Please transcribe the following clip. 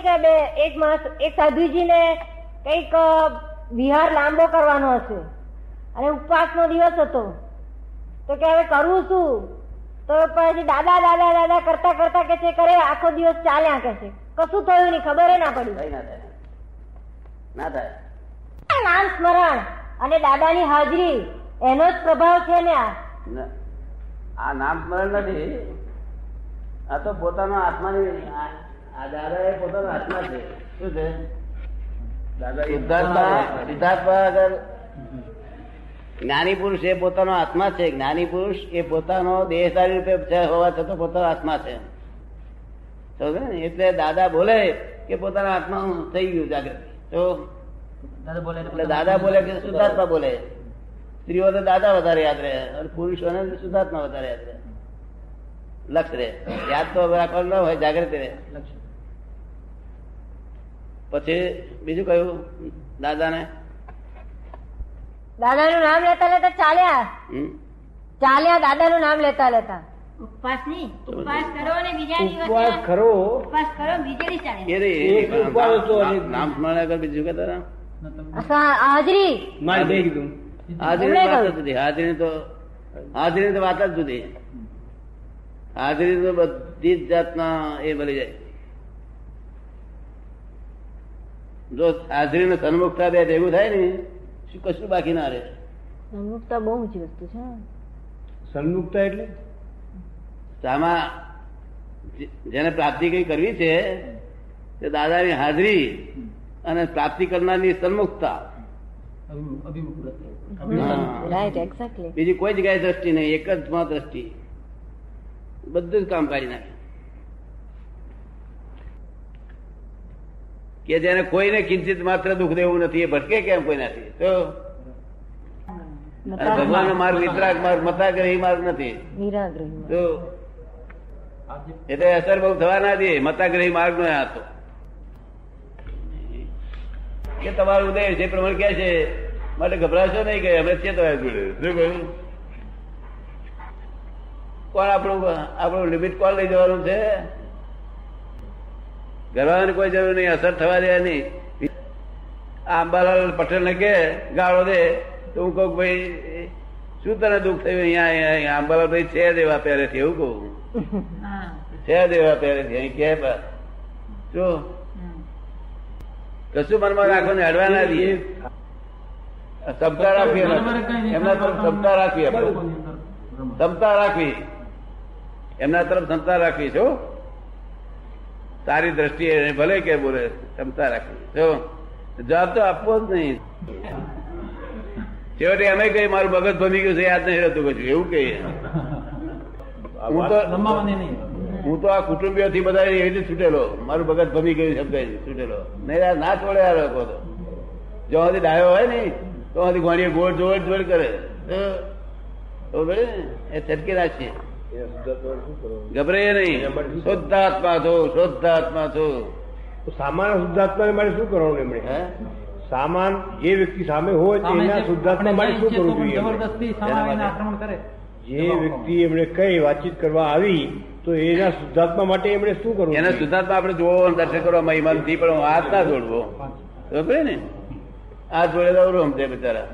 બે એક માણસ એક સાધુજીને કંઈક વિહાર લાંબો કરવાનો હશે. અને ઉપવાસનો દિવસ હતો. તો કે હવે કરવું શું? તો પછી દાદા દાદા દાદા કરતા કરતા કે છે કરે આખો દિવસ ચાલ્યા કે છે. કશું થયું નહીં ખબર ના પડી. ના થાય. નામ સ્મરણ અને દાદાની હાજરી એનો જ પ્રભાવ છે ને આ. આ નામ સ્મરણ નથી. આ તો પોતાનો આત્માની આ આ દાદા એ પોતાના હાથમાં છે. શું છે? સિદ્ધાર્થમાં સિદ્ધાર્થમાં આગળ. જ્ઞાની પુરુષ એ પોતાનો આત્મા છે. જ્ઞાની પુરુષ એ પોતાનો દેહધારી રૂપે છે હોવા છતાં પોતાનો આત્મા છે. એટલે દાદા બોલે કે પોતાના આત્મા થઈ ગયું જાગૃત. તો દાદા બોલે એટલે દાદા બોલે કે શુદ્ધાત્મા બોલે. સ્ત્રીઓ તો દાદા વધારે યાદ રહે. અને પુરુષોને શુદ્ધાત્મા વધારે યાદ રહે. લક્ષ રહે. યાદ તો રાખવાનું ન હોય જાગૃતિ રહે. પછી બીજું કયું દાદાને? દાદાનું નામ લેતા લેતા ચાલ્યા? ચાલ્યા દાદાનું નામ લેતા લેતા. ઉપવાસ નહીં. ઉપવાસ કરો ને બીજા ઉપવાસ દિવસે ઉપવાસ કરો બીજે દિવસે ચાલે. એ રે, એક ઉપવાસ હતો નામ- નામ આગળ બીજું કહેતા હતા? હાજરી. મારે હાજરીની વાત. જુદી. હાજરી તો હાજરી તો વાત જ જુદી. હાજરી તો બધી જ જાતના એ મળી જાય. જો હાજરી ને સન્મુખતા બે ભેગું થાય ને શું કશું બાકી ના રહે? સન્મુખતા બહુ ઊંચી વસ્તુ છે સન્મુખતા એટલે? આમાં જેને પ્રાપ્તિ કઈ કરવી છે તે દાદાની હાજરી અને પ્રાપ્તિ કરનારની સન્મુખતા. બીજી કોઈ જગ્યાએ દ્રષ્ટિ નહીં એક જ માં દ્રષ્ટિ બધું જ કામ કાઢી નાખે. કે જેને કોઈને કિંચિત માત્ર દુઃખ દેવું નથી એ ભટકે કેમ કોઈ નથી તો ભગવાન માર્ગ વિતરાગ માર્ગ મતાગ્રહી માર્ગ નથી. તો? એટલે અસર બહુ થવા ના દે મતાગ્રહી માર્ગ નો હતો. કે તમારું ઉદય જે પ્રમાણે કે છે માટે ગભરાશો નહીં કે અમે ચેતવા જોડે. શું કહ્યું? કોણ આપણું આપણું લિમિટ કોણ લઈ જવાનું છે? ગભરાવાની કોઈ જરૂર નહીં અસર થવા દે નહીં. આંબાલાલ અંબાલાલ પટેલ ને કે ગાળો દે તો હું કહું ભાઈ શું તને દુઃખ થયું? અહીંયા અહીંયા ભાઈ છે દેવા પહેરેથી એવું કહું. છે દેવા પહેરેથી અહીં કે જો. કશું મનમાં રાખો ને અડવા ના દઈએ. ક્ષમતા રાખવી એમના એમના તરફ ક્ષમતા રાખવી આપણે. ક્ષમતા રાખવી. એમના તરફ ક્ષમતા રાખવી છો સારી દ્રષ્ટિએ ભલે કે બોલે ક્ષમતા રાખવી જો જવાબ તો આપવો જ નહીં. છેવટે અમે કઈ મારું મગજ ભમી ગયું છે યાદ નહીં રહેતું કશું. એવું કહીએ હું તો હું તો આ કુટુંબીઓથી બધા એવી રીતે છૂટેલો. મારું મગજ ભમી ગયું શબ્દ છૂટેલો. નહીં ના છોડે આ લોકો તો. જો હજી ડાયો હોય ને તો હજી ગોળીએ ગોળ જોડ જોડ કરે. તો- તો એ છટકી રાખીએ. ગભરાઈએ નહીં. શુદ્ધાત્મા છો શુદ્ધાત્મા છો. તો સામાન્ય શુદ્ધાત્મા માટે શું કરવાનું એમણે? હે? સામાન જે વ્યક્તિ સામે હોય એના શુદ્ધાત્મા માટે શું કરવું જોઈએ આક્રમણ કરે. જે વ્યક્તિ એમણે કઈ વાતચીત કરવા આવી તો એના શુદ્ધાત્મા માટે એમણે શું કરવું એના? શુદ્ધાત્મા આપણે જોવો દર્શન કરવા મહિમાનથી પણ હું હાથ ના જોડવો. બરાબર ને? હાથ જોડે સમજે બિચારા.